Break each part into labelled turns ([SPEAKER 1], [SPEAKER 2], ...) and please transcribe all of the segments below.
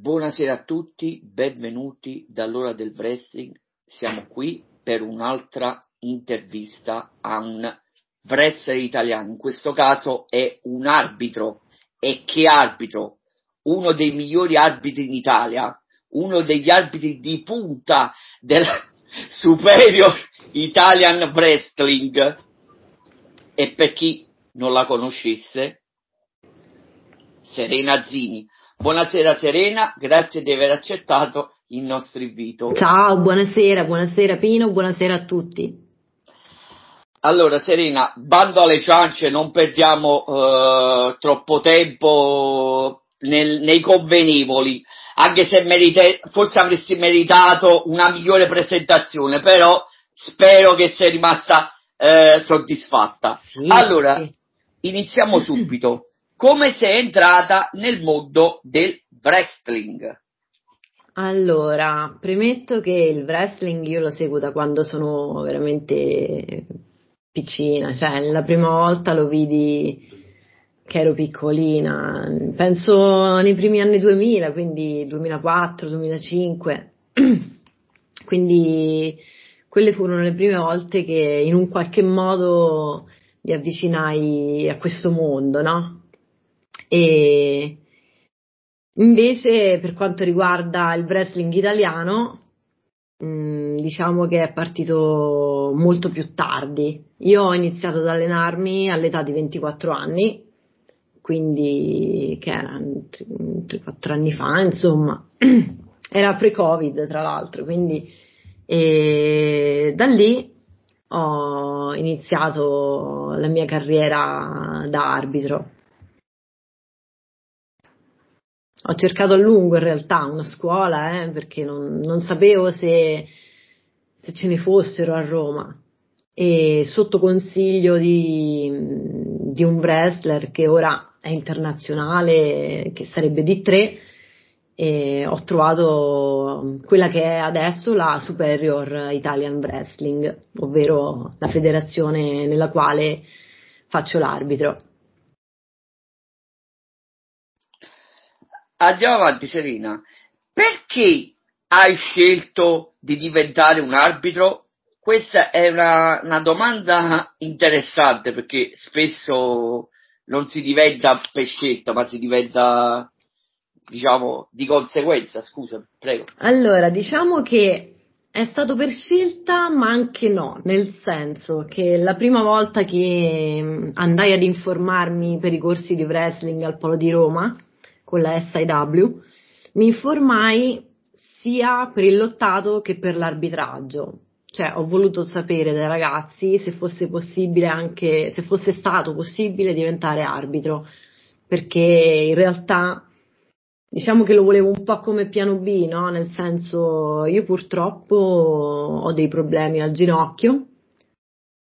[SPEAKER 1] Buonasera a tutti, benvenuti dall'ora del wrestling. Siamo qui per un'altra intervista a un wrestler italiano, in questo caso è un arbitro. E che arbitro? Uno dei migliori arbitri in Italia, uno degli arbitri di punta del Superior Italian Wrestling. E per chi non la conoscesse, Serena Zini. Buonasera Serena, grazie di aver accettato il nostro invito.
[SPEAKER 2] Ciao, buonasera, buonasera Pino, buonasera a tutti.
[SPEAKER 1] Allora Serena, bando alle ciance, non perdiamo eh, troppo tempo nel, nei convenevoli, anche se merite, forse avresti meritato una migliore presentazione, però spero che sei rimasta eh, soddisfatta.
[SPEAKER 2] Sì,
[SPEAKER 1] allora,
[SPEAKER 2] sì.
[SPEAKER 1] iniziamo subito. Come sei entrata nel mondo del wrestling?
[SPEAKER 2] Allora, premetto che il wrestling io lo seguo da quando sono veramente piccina, cioè la prima volta lo vidi che ero piccolina, penso nei primi anni 2000, quindi 2004, 2005, quindi quelle furono le prime volte che in un qualche modo mi avvicinai a questo mondo, no? E invece per quanto riguarda il wrestling italiano, mh, diciamo che è partito molto più tardi. Io ho iniziato ad allenarmi all'età di 24 anni, quindi che era 3-4 anni fa, insomma. Era pre-Covid tra l'altro, quindi e da lì ho iniziato la mia carriera da arbitro. Ho cercato a lungo in realtà una scuola, eh, perché non, non sapevo se, se, ce ne fossero a Roma. E sotto consiglio di, di un wrestler che ora è internazionale, che sarebbe di tre, ho trovato quella che è adesso la Superior Italian Wrestling, ovvero la federazione nella quale faccio l'arbitro.
[SPEAKER 1] Andiamo avanti, Serena. Perché hai scelto di diventare un arbitro? Questa è una, una domanda interessante perché spesso non si diventa per scelta, ma si diventa, diciamo, di conseguenza. Scusa, prego.
[SPEAKER 2] Allora, diciamo che è stato per scelta, ma anche no, nel senso che la prima volta che andai ad informarmi per i corsi di wrestling al Polo di Roma, con la SIW, mi informai sia per il lottato che per l'arbitraggio. Cioè, ho voluto sapere dai ragazzi se fosse possibile anche, se fosse stato possibile diventare arbitro, perché in realtà diciamo che lo volevo un po' come piano B, no? Nel senso, io purtroppo ho dei problemi al ginocchio,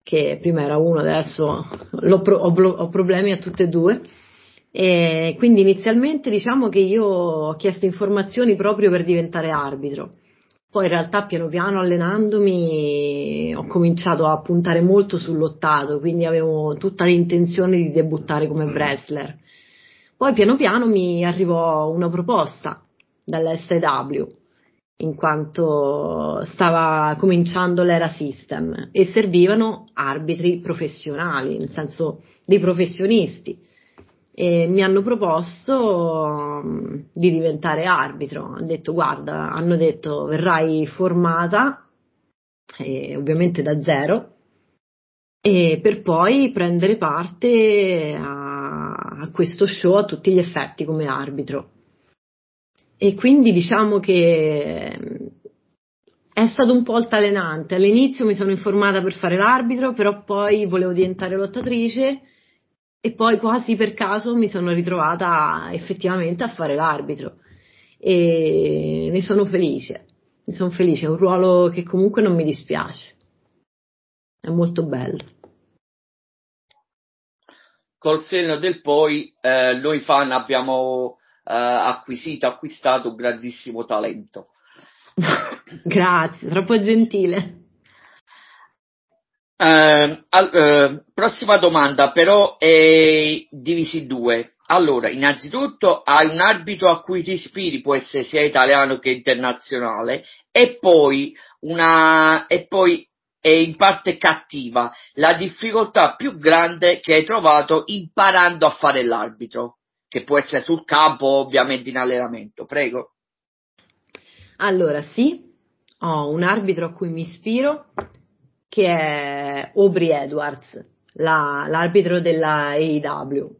[SPEAKER 2] che prima era uno, adesso ho, ho problemi a tutte e due e quindi inizialmente diciamo che io ho chiesto informazioni proprio per diventare arbitro. Poi in realtà piano piano allenandomi ho cominciato a puntare molto sul lottato, quindi avevo tutta l'intenzione di debuttare come wrestler. Poi piano piano mi arrivò una proposta dall'SW, in quanto stava cominciando l'era system e servivano arbitri professionali, nel senso dei professionisti e mi hanno proposto um, di diventare arbitro. Hanno detto guarda, hanno detto verrai formata, eh, ovviamente da zero, e per poi prendere parte a, a questo show a tutti gli effetti come arbitro. E quindi diciamo che è stato un po' altalenante. All'inizio mi sono informata per fare l'arbitro, però poi volevo diventare lottatrice e poi quasi per caso mi sono ritrovata effettivamente a fare l'arbitro e ne sono felice, ne sono felice, è un ruolo che comunque non mi dispiace, è molto bello.
[SPEAKER 1] Col senno del poi, eh, noi fan abbiamo eh, acquisito, acquistato un grandissimo talento.
[SPEAKER 2] Grazie, troppo gentile.
[SPEAKER 1] Uh, al, uh, prossima domanda, però è divisi in due. allora, innanzitutto hai un arbitro a cui ti ispiri, può essere sia italiano che internazionale, e poi una, e poi è in parte cattiva la difficoltà più grande che hai trovato imparando a fare l'arbitro, che può essere sul campo, ovviamente in allenamento. Prego.
[SPEAKER 2] Allora, sì, ho un arbitro a cui mi ispiro, che è Aubrey Edwards, la, l'arbitro della AEW.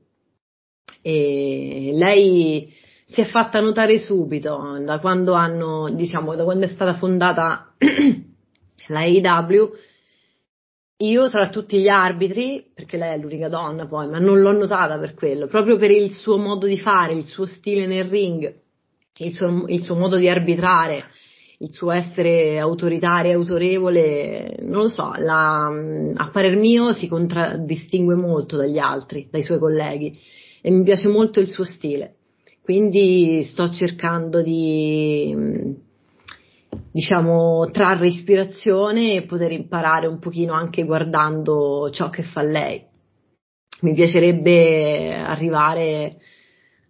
[SPEAKER 2] E lei si è fatta notare subito da quando hanno, diciamo, da quando è stata fondata la AEW. Io tra tutti gli arbitri, perché lei è l'unica donna poi, ma non l'ho notata per quello, proprio per il suo modo di fare, il suo stile nel ring, il suo, il suo modo di arbitrare, il suo essere autoritario e autorevole, non lo so, la, a parer mio si contraddistingue molto dagli altri, dai suoi colleghi e mi piace molto il suo stile. Quindi sto cercando di, diciamo, trarre ispirazione e poter imparare un pochino anche guardando ciò che fa lei. Mi piacerebbe arrivare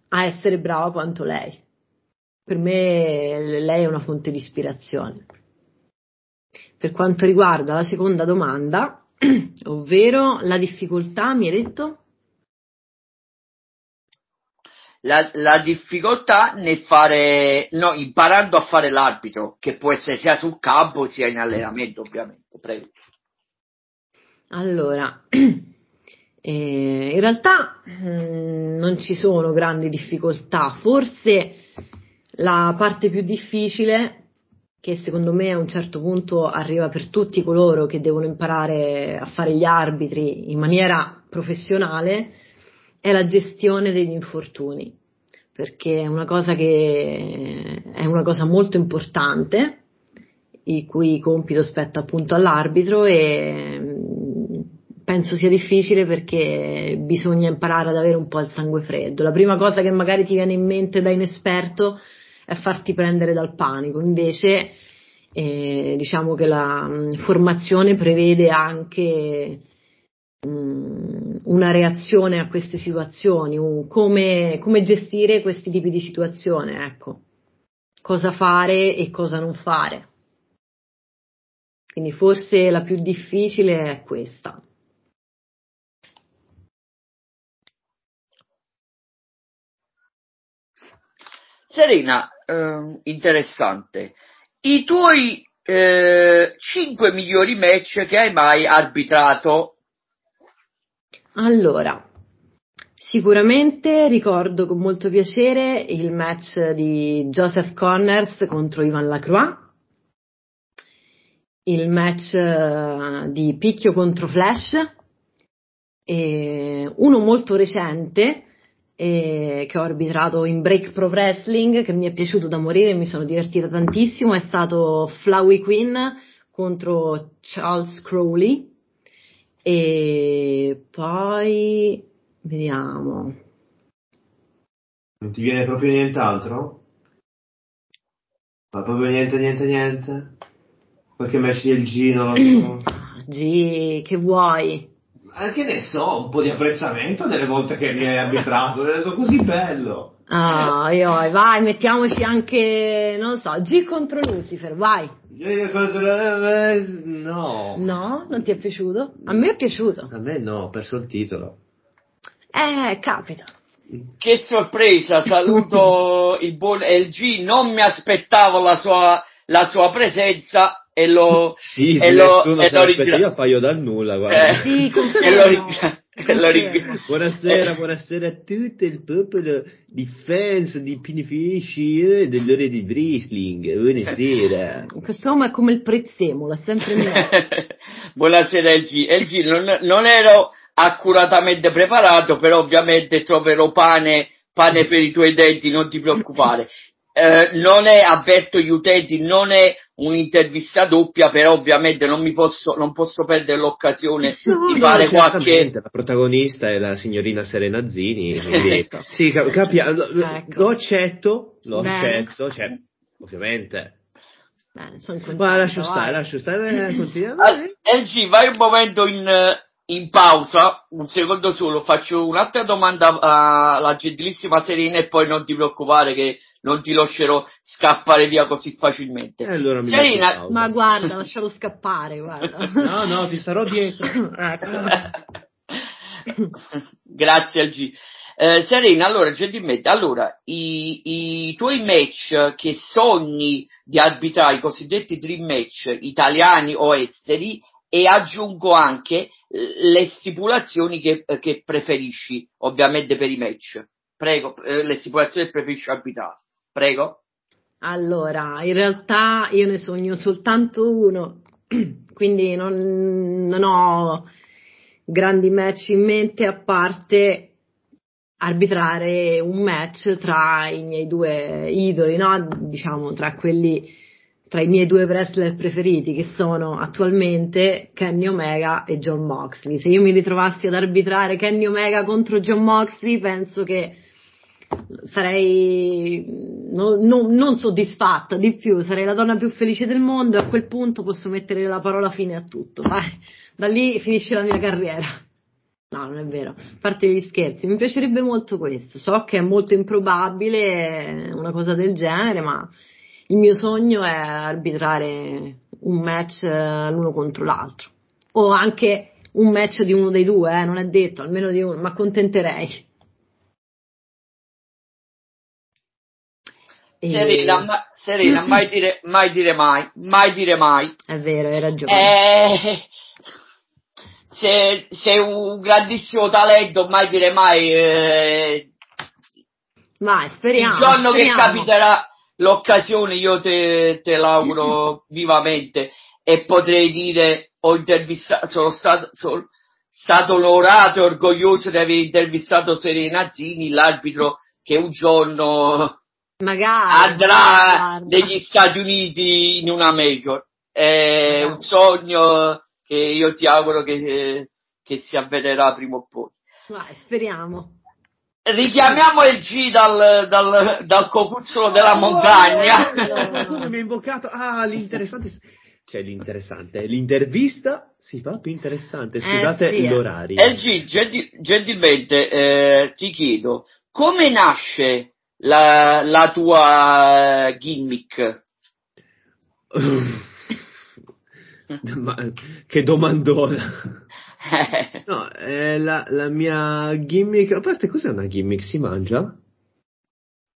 [SPEAKER 2] a essere brava quanto lei per me lei è una fonte di ispirazione. Per quanto riguarda la seconda domanda, ovvero la difficoltà, mi hai detto?
[SPEAKER 1] La, la, difficoltà nel fare, no, imparando a fare l'arbitro, che può essere sia sul campo sia in allenamento, ovviamente. Prego.
[SPEAKER 2] Allora, eh, in realtà mh, mm, non ci sono grandi difficoltà, forse la parte più difficile, che secondo me a un certo punto arriva per tutti coloro che devono imparare a fare gli arbitri in maniera professionale, è la gestione degli infortuni, perché è una cosa che è una cosa molto importante, il cui compito spetta appunto all'arbitro e mm, penso sia difficile perché bisogna imparare ad avere un po' il sangue freddo. La prima cosa che magari ti viene in mente da inesperto a farti prendere dal panico. Invece, eh, diciamo che la mh, mm, formazione prevede anche mh, mm, una reazione a queste situazioni, un, come, come gestire questi tipi di situazione, ecco. Cosa fare e cosa non fare. Quindi forse la più difficile è questa.
[SPEAKER 1] Serena, eh, interessante. I tuoi eh, 5 migliori match che hai mai arbitrato?
[SPEAKER 2] Allora, sicuramente ricordo con molto piacere il match di Joseph Connors contro Ivan Lacroix, il match eh, di Picchio contro Flash, e uno molto recente eh, che ho arbitrato in Break Pro Wrestling, che mi è piaciuto da morire, mi sono divertita tantissimo, è stato Flowey Quinn contro Charles Crowley. E poi vediamo.
[SPEAKER 3] Non ti viene proprio nient'altro? Ma proprio niente, niente, niente? Qualche match del Gino?
[SPEAKER 2] G, che vuoi?
[SPEAKER 3] Anche ne so, un po' di apprezzamento nelle volte che mi hai arbitrato, è reso così bello.
[SPEAKER 2] Ah, io, vai, mettiamoci anche, non so, G contro Lucifer, vai.
[SPEAKER 3] No.
[SPEAKER 2] No? Non ti è piaciuto? A me è piaciuto.
[SPEAKER 3] A me no, ho perso il titolo.
[SPEAKER 2] Eh, capita.
[SPEAKER 1] Che sorpresa, saluto il buon LG, non mi aspettavo la sua, la sua presenza e lo
[SPEAKER 3] sì, e lo, e lo ringra- io appaio dal nulla guarda.
[SPEAKER 2] Eh, sì, e lo, ringra-
[SPEAKER 3] lo ringra- buonasera eh. buonasera a tutto il popolo di fans di Pinifici e dell'ore di wrestling. Buonasera.
[SPEAKER 2] Quest'uomo è come il prezzemolo è sempre mio
[SPEAKER 1] buonasera LG LG non, non ero accuratamente preparato però ovviamente troverò pane pane per i tuoi denti non ti preoccupare. Eh, non è, avverto gli utenti, non è un'intervista doppia, però ovviamente non mi posso, non posso perdere l'occasione no, di fare qualche...
[SPEAKER 3] La protagonista è la signorina Serena Zini, quindi... sì, capia... lo, ecco. lo accetto, lo Bene. accetto, cioè, ovviamente...
[SPEAKER 2] Bene, sono
[SPEAKER 3] Ma lascio stare, lascio stare, continua.
[SPEAKER 1] LG, vai un momento in, in pausa, un secondo solo, faccio un'altra domanda alla gentilissima Serena e poi non ti preoccupare che non ti lascerò scappare via così facilmente.
[SPEAKER 3] Eh, allora
[SPEAKER 2] Serena, ma guarda, lascialo scappare, guarda.
[SPEAKER 3] No, no, ti starò dietro.
[SPEAKER 1] Grazie al G. Eh, Serena, allora, gentilmente, allora, i, i, tuoi match che sogni di arbitrare, i cosiddetti dream match italiani o esteri, e aggiungo anche eh, le stipulazioni che, che preferisci, ovviamente per i match. Prego, eh, le stipulazioni che preferisci arbitrare. Prego.
[SPEAKER 2] Allora, in realtà io ne sogno soltanto uno, quindi non, non ho grandi match in mente a parte arbitrare un match tra i miei due idoli, no? Diciamo tra quelli tra i miei due wrestler preferiti che sono attualmente Kenny Omega e John Moxley. Se io mi ritrovassi ad arbitrare Kenny Omega contro John Moxley, penso che sarei no, no, non soddisfatta di più, sarei la donna più felice del mondo e a quel punto posso mettere la parola fine a tutto. Vai, da lì finisce la mia carriera. No, non è vero. A parte gli scherzi, mi piacerebbe molto questo. So che è molto improbabile una cosa del genere, ma il mio sogno è arbitrare un match eh, l'uno contro l'altro. O anche un match di uno dei due, eh, non è detto, almeno di uno, ma accontenterei.
[SPEAKER 1] Serena, ma, Serena mai, dire, mai dire mai, mai dire mai.
[SPEAKER 2] È vero, hai ragione.
[SPEAKER 1] Eh, sei, sei un grandissimo talento, mai dire mai. Eh,
[SPEAKER 2] Mai, speriamo.
[SPEAKER 1] Il giorno
[SPEAKER 2] speriamo.
[SPEAKER 1] che capiterà l'occasione io te, te l'auguro vivamente e potrei dire ho intervistato, sono stato, sono stato onorato e orgoglioso di aver intervistato Serena Zini, l'arbitro che un giorno
[SPEAKER 2] Magari,
[SPEAKER 1] andrà
[SPEAKER 2] guarda.
[SPEAKER 1] negli Stati Uniti in una major. È
[SPEAKER 2] Magari.
[SPEAKER 1] un sogno che io ti auguro che, che si avvererà prima o poi.
[SPEAKER 2] Vai, speriamo.
[SPEAKER 1] Richiamiamo il G dal, dal, dal cocuzzolo della montagna.
[SPEAKER 3] Come mi ha invocato? Ah, l'interessante. Cioè, l'interessante. L'intervista si fa più interessante. Scusate
[SPEAKER 2] sì, eh.
[SPEAKER 3] l'orario.
[SPEAKER 1] E G, genti- gentilmente eh, ti chiedo, come nasce la, la tua gimmick?
[SPEAKER 3] Ma che domandona. No, eh, la, la mia gimmick. A parte, cos'è una gimmick? Si mangia?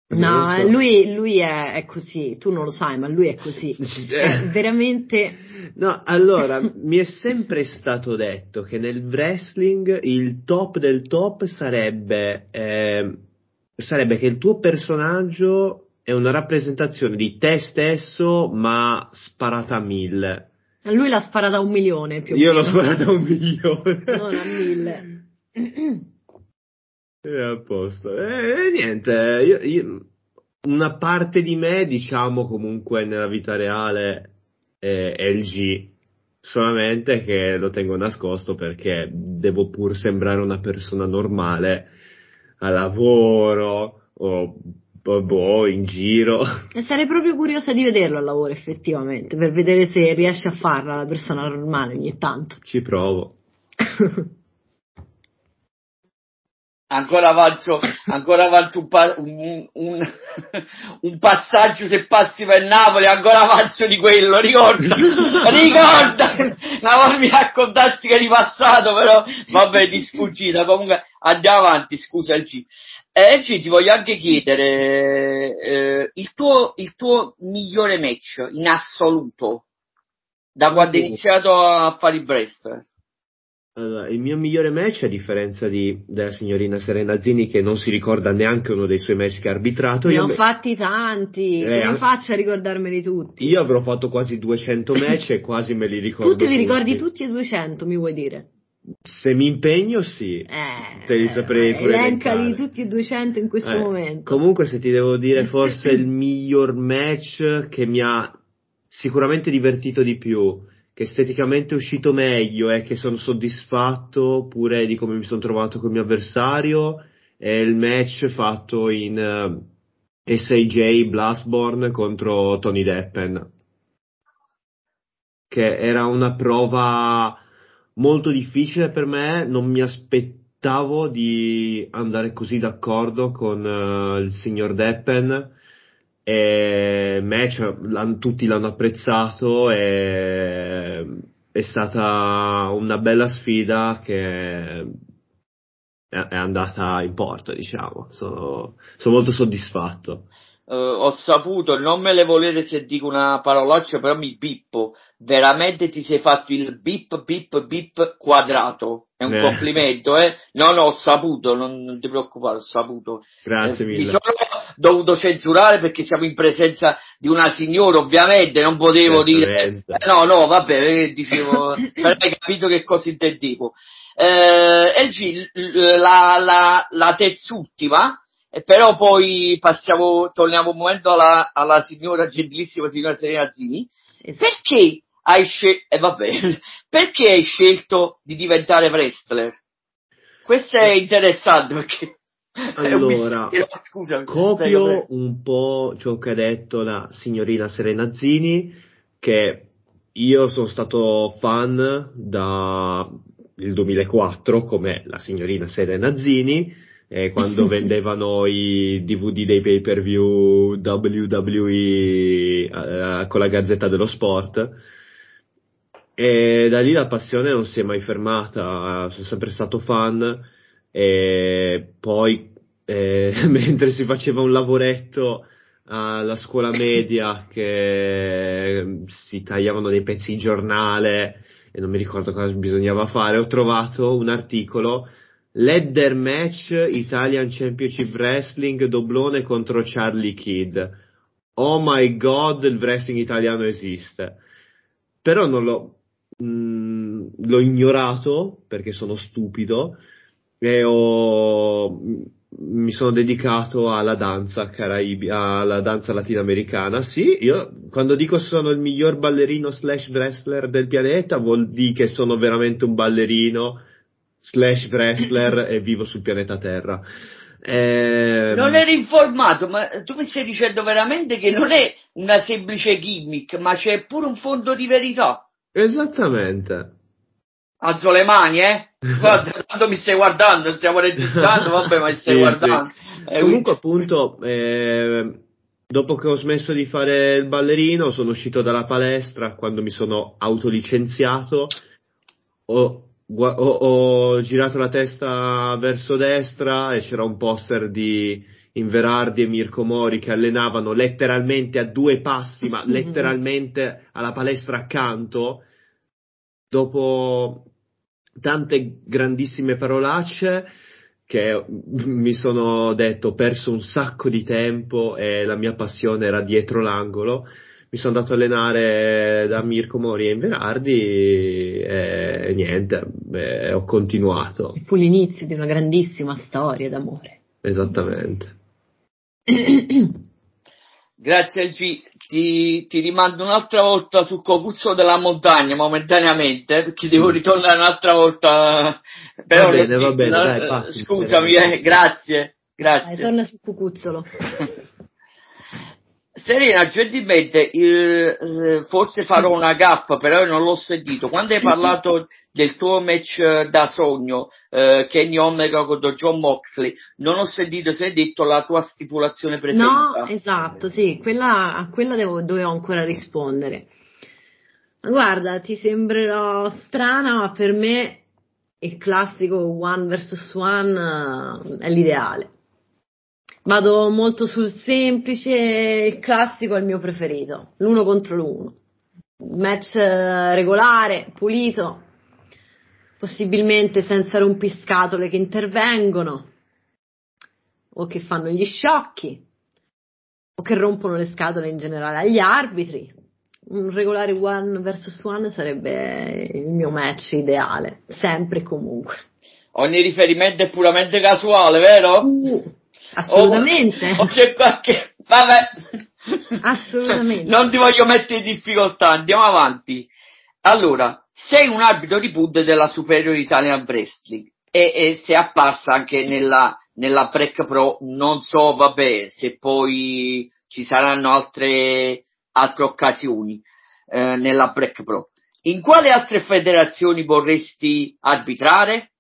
[SPEAKER 2] No,
[SPEAKER 3] lo so.
[SPEAKER 2] lui, lui è, è così, tu non lo sai, ma lui è così. È
[SPEAKER 3] Eh,
[SPEAKER 2] veramente
[SPEAKER 3] No, allora, mi è sempre stato detto che nel wrestling il top del top sarebbe, eh, sarebbe che il tuo personaggio è una rappresentazione di te stesso, ma sparata a mille.
[SPEAKER 2] Lui l'ha sparata un milione più
[SPEAKER 3] Io l'ho sparata un milione.
[SPEAKER 2] Non a mille.
[SPEAKER 3] È a posto. E niente, io- io- una parte di me, diciamo, comunque nella vita reale è, è il G, solamente che lo tengo nascosto perché devo pur sembrare una persona normale a lavoro o boh, in giro.
[SPEAKER 2] E sarei proprio curiosa di vederlo al lavoro effettivamente, per vedere se riesce a farla la persona normale ogni tanto.
[SPEAKER 3] Ci provo.
[SPEAKER 1] Ancora avanzo, ancora avanzo un, pa- un- un- un passaggio se passi per Napoli, ancora avanzo di quello, ricorda, ricorda, volta mi raccontassi che eri passato, però vabbè, di sfuggita, comunque andiamo avanti, scusa il G. Eh, G, ti voglio anche chiedere, eh, il tuo, il tuo migliore match in assoluto, da quando hai iniziato a fare il wrestler?
[SPEAKER 3] Allora, il mio migliore match, a differenza di, della signorina Serena Zini, che non si ricorda neanche uno dei suoi match che ha arbitrato,
[SPEAKER 2] Ne ho
[SPEAKER 3] me-
[SPEAKER 2] fatti tanti,
[SPEAKER 3] Eh,
[SPEAKER 2] come faccio a ricordarmeli tutti?
[SPEAKER 3] io avrò fatto quasi 200 match e quasi me li ricordo.
[SPEAKER 2] Tu te li ricordi tutti e 200, mi vuoi dire?
[SPEAKER 3] Se mi impegno, sì.
[SPEAKER 2] Eh,
[SPEAKER 3] Te li saprei
[SPEAKER 2] eh,
[SPEAKER 3] pure
[SPEAKER 2] elencali tutti e 200 in questo
[SPEAKER 3] Eh,
[SPEAKER 2] momento.
[SPEAKER 3] Comunque, se ti devo dire, forse il miglior match che mi ha sicuramente divertito di più, che esteticamente è uscito meglio e che sono soddisfatto pure di come mi sono trovato col mio avversario, è il match fatto in eh, SAJ Blastborn contro Tony Deppen. Che era una prova molto difficile per me, non mi aspettavo di andare così d'accordo con uh, il signor Deppen e match l'han, tutti l'hanno apprezzato e è stata una bella sfida che è andata in porto, diciamo. Sono, sono molto soddisfatto.
[SPEAKER 1] Uh, ho saputo, non me le volete se dico una parolaccia, però mi bippo. Veramente ti sei fatto il bip bip bip quadrato. È un eh. complimento, eh? No, no, ho saputo, non, non ti preoccupare, ho saputo.
[SPEAKER 3] Grazie
[SPEAKER 1] eh,
[SPEAKER 3] mille.
[SPEAKER 1] Mi sono dovuto censurare perché siamo in presenza di una signora, ovviamente, non potevo dire. Eh, no, no, vabbè, eh, dicevo, però hai capito che cosa intendevo. Eh, LG, la, la, la terzultima, però poi passiamo, torniamo un momento alla, alla signora, gentilissima signora Serena Zini, perché hai scelto, eh, vabbè, perché hai scelto di diventare wrestler? Questo è interessante perché...
[SPEAKER 3] Allora, Scusami, copio un po' ciò che ha detto la signorina Serena Zini, che io sono stato fan da il 2004 come la signorina Serena Zini eh, quando vendevano i DVD dei pay per view WWE eh, con la Gazzetta dello Sport. E da lì la passione non si è mai fermata, sono sempre stato fan. E poi eh, mentre si faceva un lavoretto alla scuola media che si tagliavano dei pezzi di giornale e non mi ricordo cosa bisognava fare, ho trovato un articolo Ladder Match Italian Championship Wrestling doblone contro Charlie Kidd. Oh my god, il wrestling italiano esiste. Però non l'ho, mh, mm, l'ho ignorato perché sono stupido e ho, mi sono dedicato alla danza caraibi, alla danza latinoamericana. Sì, io quando dico sono il miglior ballerino slash wrestler del pianeta vuol dire che sono veramente un ballerino slash wrestler e vivo sul pianeta Terra.
[SPEAKER 1] Eh... Non ero informato, ma tu mi stai dicendo veramente che non è una semplice gimmick, ma c'è pure un fondo di verità.
[SPEAKER 3] Esattamente.
[SPEAKER 1] Alzo le mani, eh? Guarda, tanto mi stai guardando, stiamo registrando, vabbè, ma mi stai sì, guardando. Sì.
[SPEAKER 3] Eh, Comunque, appunto, eh, dopo che ho smesso di fare il ballerino, sono uscito dalla palestra quando mi sono autolicenziato. Ho, ho, ho girato la testa verso destra e c'era un poster di Inverardi e Mirko Mori che allenavano letteralmente a due passi, ma letteralmente alla palestra accanto. Dopo tante grandissime parolacce che mi sono detto ho perso un sacco di tempo e la mia passione era dietro l'angolo. Mi sono andato a allenare da Mirko Mori e Inverardi e niente, e ho continuato.
[SPEAKER 2] Fu l'inizio di una grandissima storia d'amore.
[SPEAKER 3] Esattamente.
[SPEAKER 1] Grazie G, ti, ti, rimando un'altra volta sul cocuzzo della montagna momentaneamente perché devo ritornare un'altra volta.
[SPEAKER 3] Però va bene, va bene, dai, passi,
[SPEAKER 1] scusami, eh, grazie, grazie.
[SPEAKER 2] Dai, torna sul cucuzzolo.
[SPEAKER 1] Serena, gentilmente, eh, forse farò una gaffa, però non l'ho sentito. Quando hai parlato del tuo match eh, da sogno, eh, Kenny Omega contro John Moxley, non ho sentito se hai detto la tua stipulazione preferita.
[SPEAKER 2] No, esatto, sì, quella, a quella devo, dovevo ancora rispondere. Guarda, ti sembrerò strana, ma per me il classico one vs one eh, è l'ideale Vado molto sul semplice, il classico è il mio preferito, l'uno contro l'uno. Match eh, regolare, pulito, possibilmente senza rompiscatole che intervengono o che fanno gli sciocchi o che rompono le scatole in generale agli arbitri. Un regolare one vs one sarebbe il mio match ideale, sempre e comunque.
[SPEAKER 1] Ogni riferimento è puramente casuale, vero?
[SPEAKER 2] Uh. Assolutamente.
[SPEAKER 1] O, o c'è qualche... Vabbè.
[SPEAKER 2] Assolutamente.
[SPEAKER 1] Non ti voglio mettere in difficoltà, andiamo avanti. Allora, sei un arbitro di PUD della Superior Italian Wrestling e, e sei apparsa anche nella, nella Break Pro, non so, vabbè, se poi ci saranno altre, altre occasioni eh, nella Break Pro. in quale altre federazioni vorresti arbitrare?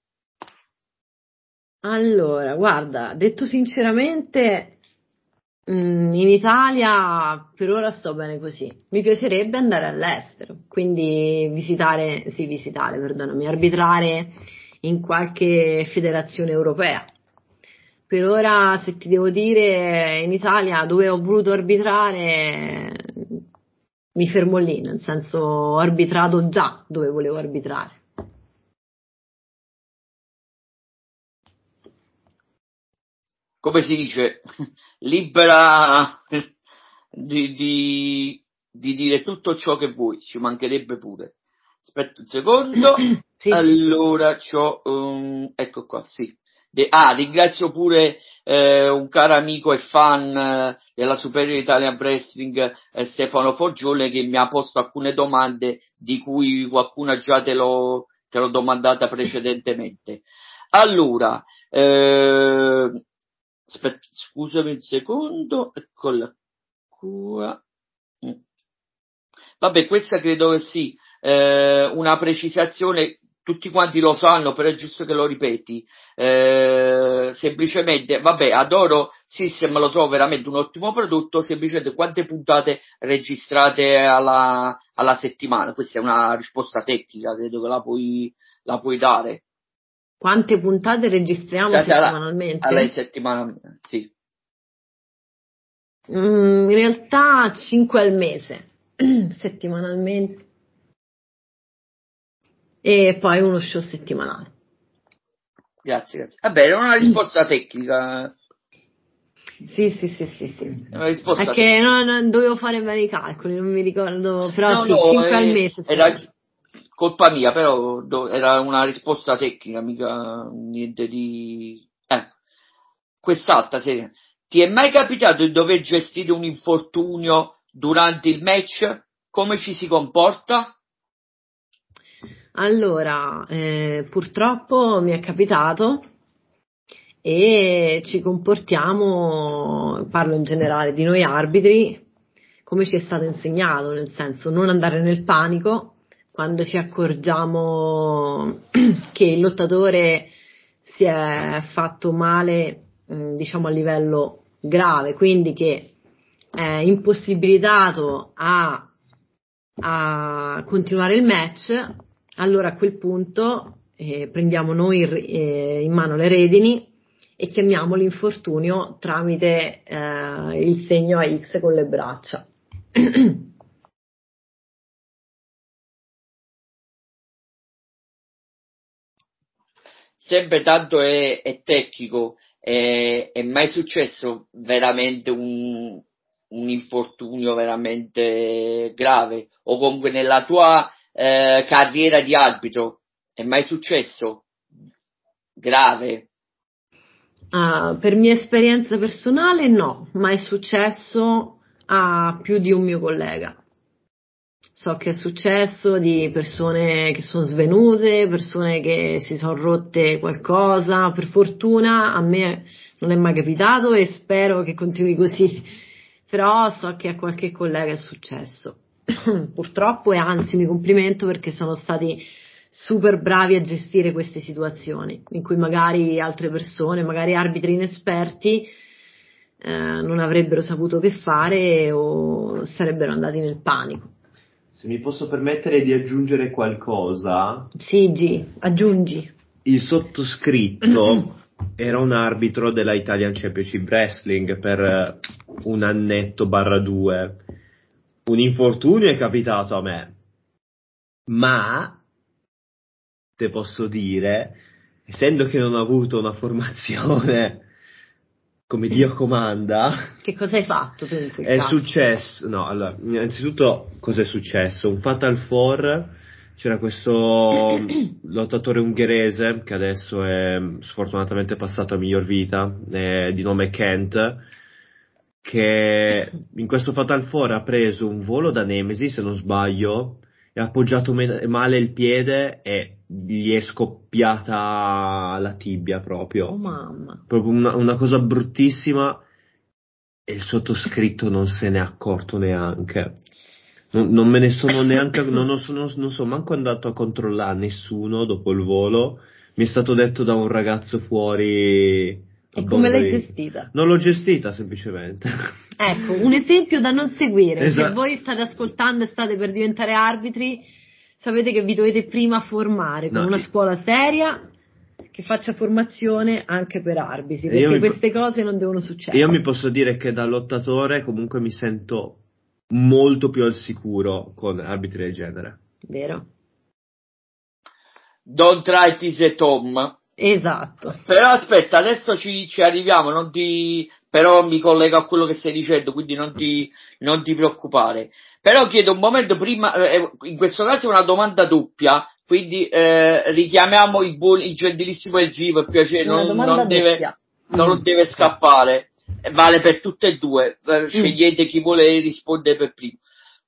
[SPEAKER 2] Allora, guarda, detto sinceramente, mm, in Italia per ora sto bene così. Mi piacerebbe andare all'estero, quindi visitare, sì, visitare, perdonami, arbitrare in qualche federazione europea. Per ora, se ti devo dire, in Italia dove ho voluto arbitrare, mi fermo lì, nel senso ho arbitrato già dove volevo arbitrare.
[SPEAKER 1] Come si dice, libera di, di, di, dire tutto ciò che vuoi, ci mancherebbe pure. Aspetta un secondo, sì. allora c'ho, um, ecco qua, sì. De, ah, ringrazio pure eh, un caro amico e fan eh, della Superior Italian Wrestling, eh, Stefano Foggione, che mi ha posto alcune domande di cui qualcuna già te l'ho, te l'ho domandata precedentemente. Allora, eh, Aspetta, scusami un secondo, eccola qua. Mm. Vabbè, questa credo che sì, eh, una precisazione, tutti quanti lo sanno, però è giusto che lo ripeti. Eh, semplicemente, vabbè, adoro System, lo trovo veramente un ottimo prodotto, semplicemente quante puntate registrate alla, alla settimana? Questa è una risposta tecnica, credo che la puoi, la puoi dare.
[SPEAKER 2] Quante puntate registriamo State settimanalmente?
[SPEAKER 1] Alla, alla settimana, sì.
[SPEAKER 2] Mm, in realtà 5 al mese, settimanalmente. E poi uno show settimanale.
[SPEAKER 1] Grazie, grazie. Vabbè, era una risposta tecnica.
[SPEAKER 2] Sì, sì, sì, sì, sì. Una risposta è che no, no, dovevo fare vari calcoli, non mi ricordo, però no, sì, no, 5 eh, al mese.
[SPEAKER 1] Era, colpa mia, però do, era una risposta tecnica, mica niente di... Eh. Quest'altra serie. Ti è mai capitato di dover gestire un infortunio durante il match? Come ci si comporta?
[SPEAKER 2] Allora, eh, purtroppo mi è capitato e ci comportiamo, parlo in generale di noi arbitri, come ci è stato insegnato, nel senso non andare nel panico, quando ci accorgiamo che il lottatore si è fatto male, mm, diciamo a livello grave, quindi che è impossibilitato a, a continuare il match, allora a quel punto eh, prendiamo noi eh, in mano le redini e chiamiamo l'infortunio tramite eh, il segno X con le braccia.
[SPEAKER 1] sempre tanto è, è tecnico, è, è, mai successo veramente un, un, infortunio veramente grave. O comunque nella tua eh, carriera di arbitro è mai successo? Grave?
[SPEAKER 2] Uh, per mia esperienza personale no, ma è successo a più di un mio collega so che è successo di persone che sono svenute, persone che si sono rotte qualcosa, per fortuna a me non è mai capitato e spero che continui così, però so che a qualche collega è successo. Purtroppo e anzi mi complimento perché sono stati super bravi a gestire queste situazioni in cui magari altre persone, magari arbitri inesperti, eh, non avrebbero saputo che fare o sarebbero andati nel panico.
[SPEAKER 3] Se mi posso permettere di aggiungere qualcosa.
[SPEAKER 2] Sì, G, aggiungi.
[SPEAKER 3] Il sottoscritto era un arbitro della Italian Championship Wrestling per un annetto barra due. Un infortunio è capitato a me. Ma, te posso dire, essendo che non ho avuto una formazione come Dio comanda.
[SPEAKER 2] Che cosa hai fatto tu in quel
[SPEAKER 3] È
[SPEAKER 2] caso?
[SPEAKER 3] successo, no, allora, innanzitutto cosa è successo? Un Fatal Four, c'era questo lottatore ungherese che adesso è sfortunatamente passato a miglior vita, di nome Kent, che in questo Fatal Four ha preso un volo da Nemesi, se non sbaglio, e ha appoggiato male il piede e gli è scoppiata la tibia proprio.
[SPEAKER 2] Oh mamma.
[SPEAKER 3] Proprio una, una cosa bruttissima e il sottoscritto non se n'è accorto neanche. Non, non me ne sono neanche, non, non, sono, non sono manco andato a controllare nessuno dopo il volo. Mi è stato detto da un ragazzo fuori.
[SPEAKER 2] E come l'hai gestita?
[SPEAKER 3] Non l'ho gestita semplicemente.
[SPEAKER 2] Ecco, un esempio da non seguire.
[SPEAKER 3] Esatto.
[SPEAKER 2] Se voi state ascoltando e state per diventare arbitri, sapete che vi dovete prima formare con
[SPEAKER 3] No,
[SPEAKER 2] una
[SPEAKER 3] io-
[SPEAKER 2] scuola seria che faccia formazione anche per arbitri, perché
[SPEAKER 3] mi-
[SPEAKER 2] queste cose non devono succedere.
[SPEAKER 3] Io mi posso dire che da lottatore comunque mi sento molto più al sicuro con arbitri del genere.
[SPEAKER 2] Vero?
[SPEAKER 1] Don't try this at home.
[SPEAKER 2] Esatto.
[SPEAKER 1] Però aspetta, adesso ci, ci arriviamo, non ti, però mi collego a quello che stai dicendo, quindi non ti, non ti preoccupare. Però chiedo un momento prima, eh, in questo caso è una domanda doppia, quindi eh, richiamiamo il, buon, il gentilissimo LG per piacere, non, non deve, non deve scappare, Eh, vale per tutte e due, Eh, scegliete chi vuole rispondere per primo.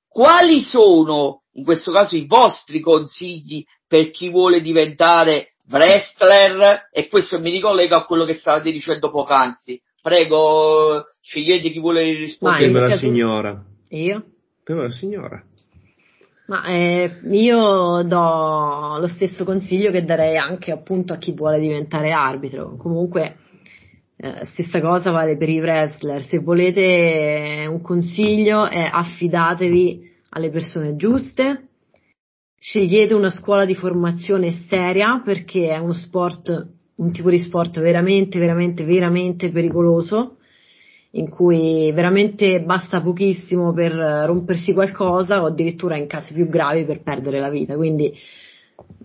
[SPEAKER 1] Quali sono, in questo caso, i vostri consigli per chi vuole diventare wrestler? E questo mi ricollega a quello che stavate dicendo poc'anzi. Prego, scegliete chi vuole rispondere.
[SPEAKER 2] Vai.
[SPEAKER 3] Prima la signora.
[SPEAKER 2] Io?
[SPEAKER 3] Prima la signora.
[SPEAKER 2] Ma eh, io do lo stesso consiglio che darei anche appunto a chi vuole diventare arbitro. Comunque, eh, stessa cosa vale per i wrestler. Se volete un consiglio è affidatevi alle persone giuste, scegliete una scuola di formazione seria perché è uno sport, un tipo di sport veramente, veramente, veramente pericoloso in cui veramente basta pochissimo per rompersi qualcosa o addirittura in casi più gravi per perdere la vita. Quindi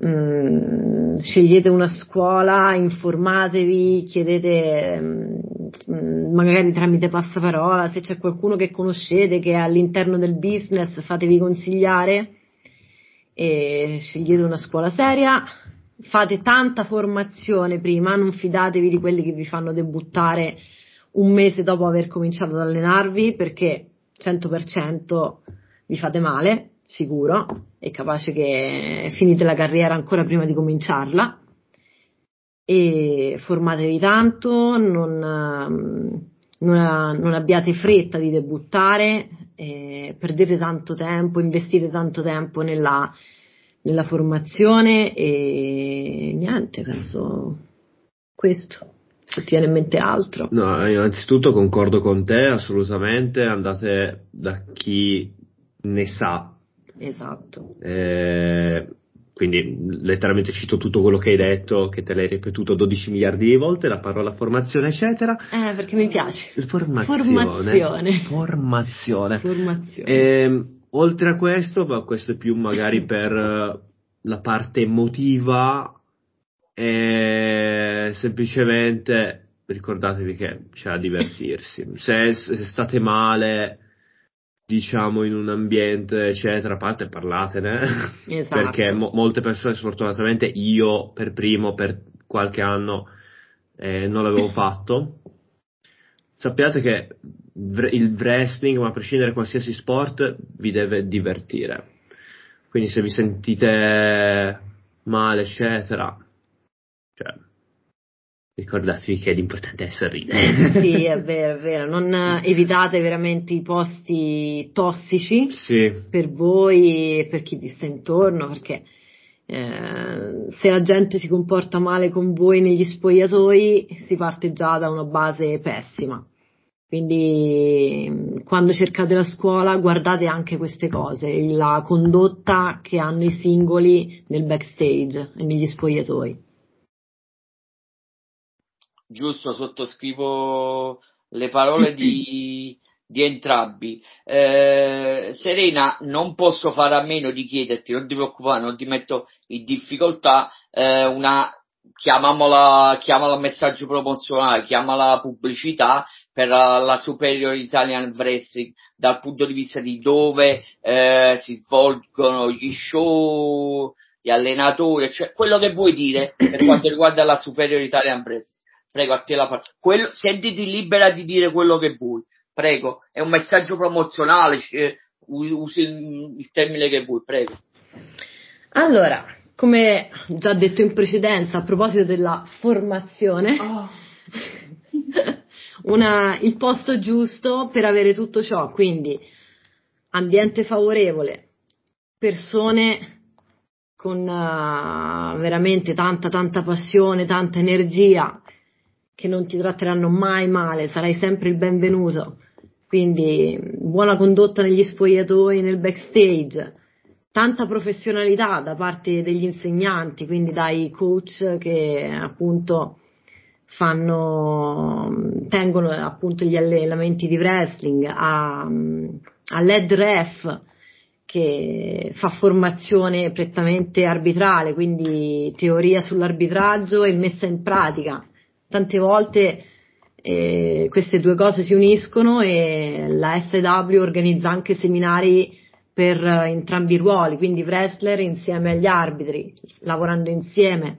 [SPEAKER 2] mm, scegliete una scuola, informatevi, chiedete mm, magari tramite passaparola se c'è qualcuno che conoscete che è all'interno del business, fatevi consigliare e scegliete una scuola seria. Fate tanta formazione prima, non fidatevi di quelli che vi fanno debuttare un mese dopo aver cominciato ad allenarvi perché 100% vi fate male, sicuro, è capace che finite la carriera ancora prima di cominciarla e formatevi tanto, non, non, non abbiate fretta di debuttare, eh, perdete tanto tempo, investite tanto tempo nella, nella formazione e niente, penso questo. Se ti viene in mente altro.
[SPEAKER 3] No, innanzitutto concordo con te, assolutamente. Andate da chi ne sa.
[SPEAKER 2] Esatto.
[SPEAKER 3] Eh, quindi letteralmente cito tutto quello che hai detto, che te l'hai ripetuto 12 miliardi di volte, la parola formazione, eccetera.
[SPEAKER 2] Eh, perché mi piace.
[SPEAKER 3] Formazione.
[SPEAKER 2] Formazione.
[SPEAKER 3] Formazione.
[SPEAKER 2] Formazione.
[SPEAKER 3] Ehm, oltre a questo, ma questo è più magari per eh, la parte emotiva, e semplicemente ricordatevi che c'è da divertirsi. Se, se state male, diciamo in un ambiente, eccetera, a parte parlatene,
[SPEAKER 2] Esatto.
[SPEAKER 3] perché mo- molte persone, sfortunatamente, io per primo, per qualche anno, eh, non l'avevo fatto. Sappiate che vr- il wrestling, ma a prescindere da qualsiasi sport, vi deve divertire. Quindi se vi sentite male, eccetera, cioè, ricordatevi che l'importante è sorridere.
[SPEAKER 2] Sì, è vero, è vero. Non evitate veramente i posti tossici
[SPEAKER 3] sì,
[SPEAKER 2] per voi e per chi vi sta intorno, perché eh, se la gente si comporta male con voi negli spogliatoi si parte già da una base pessima. Quindi quando cercate la scuola guardate anche queste cose, la condotta che hanno i singoli nel backstage e negli spogliatoi.
[SPEAKER 1] Giusto, sottoscrivo le parole di, di entrambi. Eh, Serena, non posso fare a meno di chiederti, non ti preoccupare, non ti metto in difficoltà, eh, una, chiamiamola, chiamala messaggio promozionale, chiamala pubblicità per la, la Superior Italian Wrestling dal punto di vista di dove eh, si svolgono gli show, gli allenatori, cioè quello che vuoi dire per quanto riguarda la Superior Italian Wrestling. Prego, a te la parola. Quello, sentiti libera di dire quello che vuoi. Prego, è un messaggio promozionale, eh, usi il, il termine che vuoi, prego.
[SPEAKER 2] Allora, come già detto in precedenza, a proposito della formazione, una- il posto giusto per avere tutto ciò, quindi ambiente favorevole, persone con uh, veramente tanta tanta passione, tanta energia che non ti tratteranno mai male, sarai sempre il benvenuto. Quindi buona condotta negli spogliatoi, nel backstage, tanta professionalità da parte degli insegnanti, quindi dai coach che appunto fanno, tengono appunto gli allenamenti di wrestling, a, all'Ed Ref che fa formazione prettamente arbitrale, quindi teoria sull'arbitraggio e messa in pratica. Tante volte eh, queste due cose si uniscono e la SW organizza anche seminari per entrambi i ruoli, quindi wrestler insieme agli arbitri, lavorando insieme.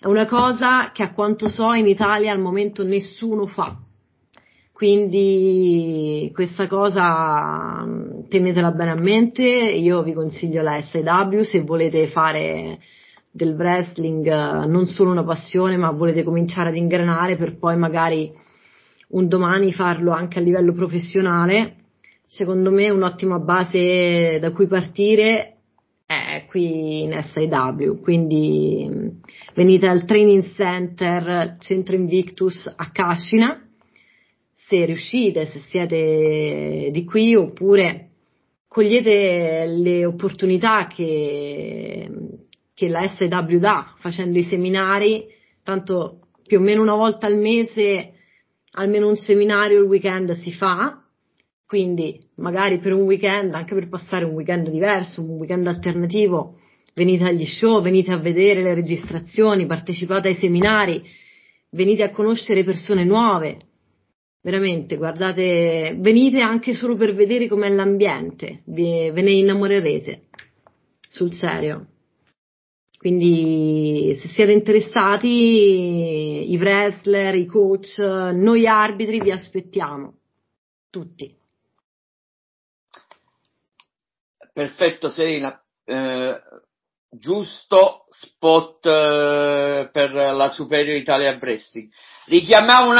[SPEAKER 2] È una cosa che a quanto so in Italia al momento nessuno fa. Quindi questa cosa tenetela bene a mente, io vi consiglio la SW se volete fare del wrestling non solo una passione ma volete cominciare ad ingranare per poi magari un domani farlo anche a livello professionale. Secondo me un'ottima base da cui partire è qui in SIW, quindi venite al Training Center Centro Invictus a Cascina, se riuscite, se siete di qui, oppure cogliete le opportunità che, che la SW dà facendo i seminari, tanto più o meno una volta al mese, almeno un seminario il weekend si fa, quindi magari per un weekend, anche per passare un weekend diverso, un weekend alternativo, venite agli show, venite a vedere le registrazioni, partecipate ai seminari, venite a conoscere persone nuove. Veramente, guardate, venite anche solo per vedere com'è l'ambiente, ve ne innamorerete, sul serio. Quindi se siete interessati, i wrestler, i coach, noi arbitri vi aspettiamo, tutti.
[SPEAKER 1] Perfetto Serena, eh, giusto spot eh, per la Superior Italia Wrestling. Richiamiamo un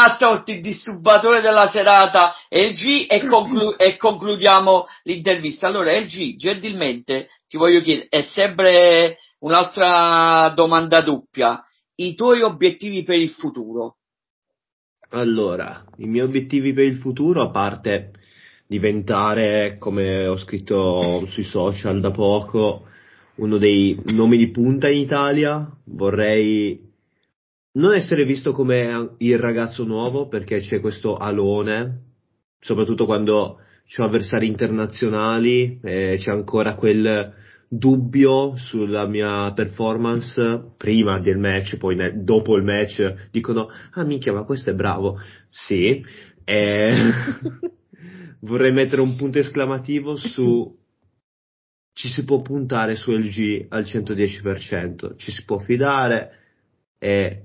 [SPEAKER 1] il disturbatore della serata LG e, conclu- e concludiamo l'intervista. Allora LG, gentilmente ti voglio chiedere, è sempre un'altra domanda doppia, i tuoi obiettivi per il futuro?
[SPEAKER 3] Allora, i miei obiettivi per il futuro, a parte diventare, come ho scritto sui social da poco, uno dei nomi di punta in Italia. Vorrei non essere visto come il ragazzo nuovo perché c'è questo alone, soprattutto quando c'ho avversari internazionali, e c'è ancora quel dubbio sulla mia performance prima del match, poi ne, dopo il match dicono ah minchia ma questo è bravo. Sì. E... vorrei mettere un punto esclamativo su ci si può puntare su LG al 110%, ci si può fidare e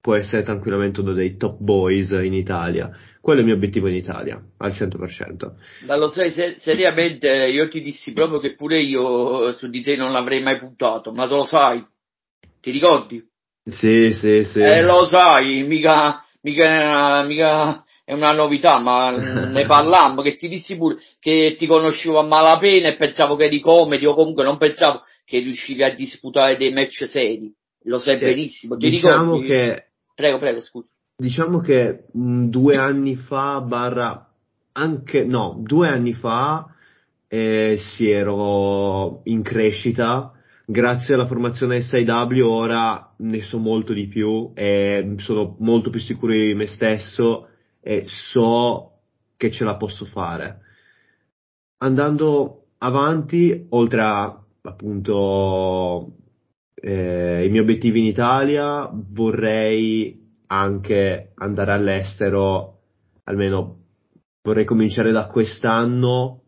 [SPEAKER 3] può essere tranquillamente uno dei top boys in Italia. Quello è il mio obiettivo in Italia, al 100%.
[SPEAKER 1] Ma lo sai, ser- seriamente, io ti dissi proprio che pure io su di te non l'avrei mai puntato, ma tu lo sai, ti ricordi?
[SPEAKER 3] Sì, sì, sì.
[SPEAKER 1] Eh, lo sai, mica, mica, mica è una novità, ma ne parlammo, che ti dissi pure che ti conoscevo a malapena e pensavo che eri comedy o comunque non pensavo che riuscivi a disputare dei match seri. Lo sai sì, benissimo. Ti
[SPEAKER 3] diciamo
[SPEAKER 1] ricordi?
[SPEAKER 3] che...
[SPEAKER 1] Prego, prego, scusa.
[SPEAKER 3] Diciamo che mh, due anni fa, barra anche, no, due anni fa eh, si ero in crescita, grazie alla formazione SIW ora ne so molto di più e sono molto più sicuro di me stesso e so che ce la posso fare. Andando avanti, oltre a appunto eh, i miei obiettivi in Italia, vorrei anche andare all'estero, almeno vorrei cominciare da quest'anno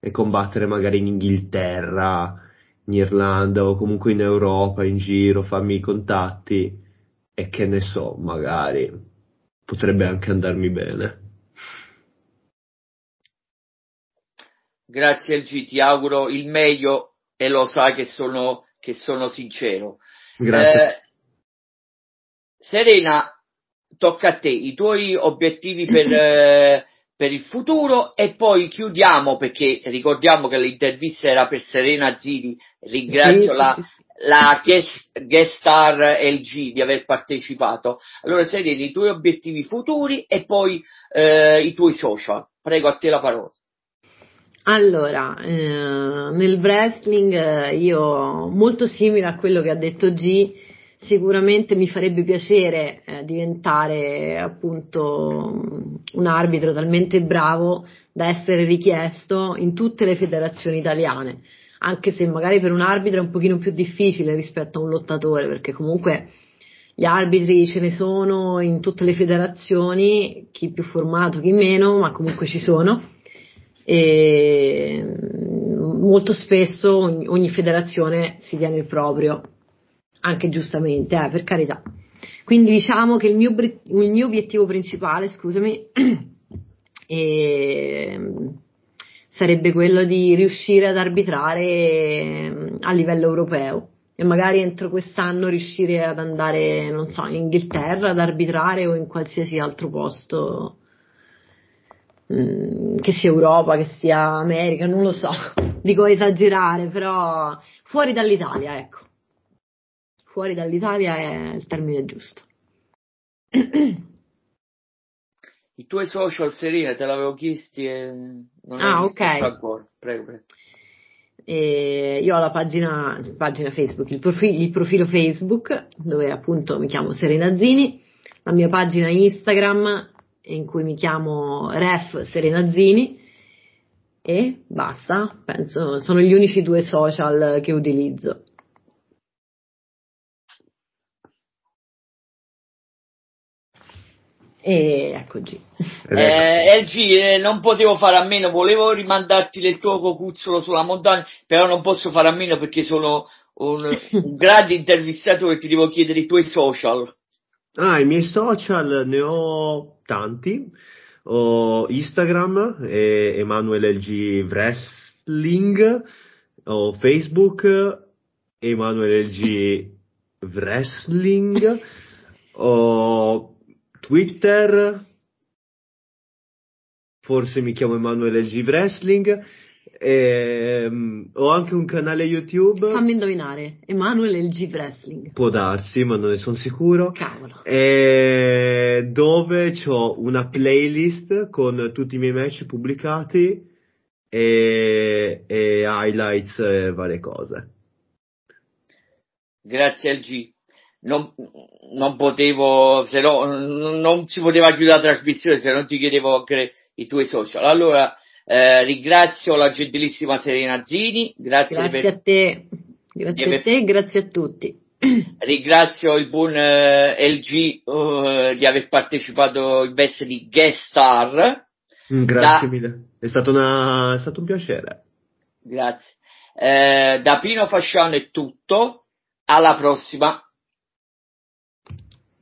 [SPEAKER 3] e combattere magari in Inghilterra, in Irlanda o comunque in Europa, in giro, farmi i contatti e che ne so, magari potrebbe anche andarmi bene.
[SPEAKER 1] Grazie LG, ti auguro il meglio e lo sai che sono, che sono sincero.
[SPEAKER 3] Grazie. Eh,
[SPEAKER 1] Serena, tocca a te, i tuoi obiettivi per, eh, per il futuro e poi chiudiamo perché ricordiamo che l'intervista era per Serena Zini, ringrazio sì, la, la guest, guest, star LG di aver partecipato. Allora Serena, i tuoi obiettivi futuri e poi eh, i tuoi social. Prego a te la parola.
[SPEAKER 2] Allora, eh, nel wrestling eh, io molto simile a quello che ha detto G, sicuramente mi farebbe piacere eh, diventare appunto un arbitro talmente bravo da essere richiesto in tutte le federazioni italiane, anche se magari per un arbitro è un pochino più difficile rispetto a un lottatore, perché comunque gli arbitri ce ne sono in tutte le federazioni, chi più formato, chi meno, ma comunque ci sono. E molto spesso ogni, ogni federazione si tiene il proprio anche giustamente, eh, per carità. Quindi diciamo che il mio, il mio obiettivo principale, scusami, è, sarebbe quello di riuscire ad arbitrare a livello europeo e magari entro quest'anno riuscire ad andare, non so, in Inghilterra ad arbitrare o in qualsiasi altro posto, mm, che sia Europa, che sia America, non lo so, dico esagerare, però fuori dall'Italia, ecco fuori dall'Italia è il termine giusto.
[SPEAKER 1] I tuoi social Serena te l'avevo chiesti e non
[SPEAKER 2] ah, ok.
[SPEAKER 1] ancora. Prego, prego.
[SPEAKER 2] E io ho la pagina, pagina Facebook, il profilo, il profilo, Facebook dove appunto mi chiamo Serena Zini, la mia pagina Instagram in cui mi chiamo Ref Serena Zini e basta, penso sono gli unici due social che utilizzo. E eccoci.
[SPEAKER 1] Eh, LG, eh, non potevo fare a meno, volevo rimandarti del tuo cocuzzolo sulla montagna, però non posso fare a meno perché sono un, un grande intervistatore e ti devo chiedere i tuoi social.
[SPEAKER 3] Ah, i miei social ne ho tanti. Ho Instagram, eh, Emanuele LG Wrestling, ho Facebook, Emanuele LG Wrestling, ho Twitter, forse mi chiamo Emanuele G Wrestling, ehm, ho anche un canale YouTube.
[SPEAKER 2] Fammi indovinare, Emanuele il G Wrestling.
[SPEAKER 3] Può darsi, ma non ne sono sicuro.
[SPEAKER 2] Cavolo.
[SPEAKER 3] E dove ho una playlist con tutti i miei match pubblicati e, e highlights e varie cose.
[SPEAKER 1] Grazie al G non, non potevo, se no, non si poteva chiudere la trasmissione se non ti chiedevo anche i tuoi social. Allora, eh, ringrazio la gentilissima Serena Zini, grazie,
[SPEAKER 2] grazie
[SPEAKER 1] per,
[SPEAKER 2] a te, grazie aver, a te e grazie a tutti.
[SPEAKER 1] Ringrazio il buon eh, LG uh, di aver partecipato in veste di guest star.
[SPEAKER 3] Mm, grazie da, mille, è stato, una, è stato un piacere.
[SPEAKER 1] Grazie. Eh, da Pino Fasciano è tutto, alla prossima.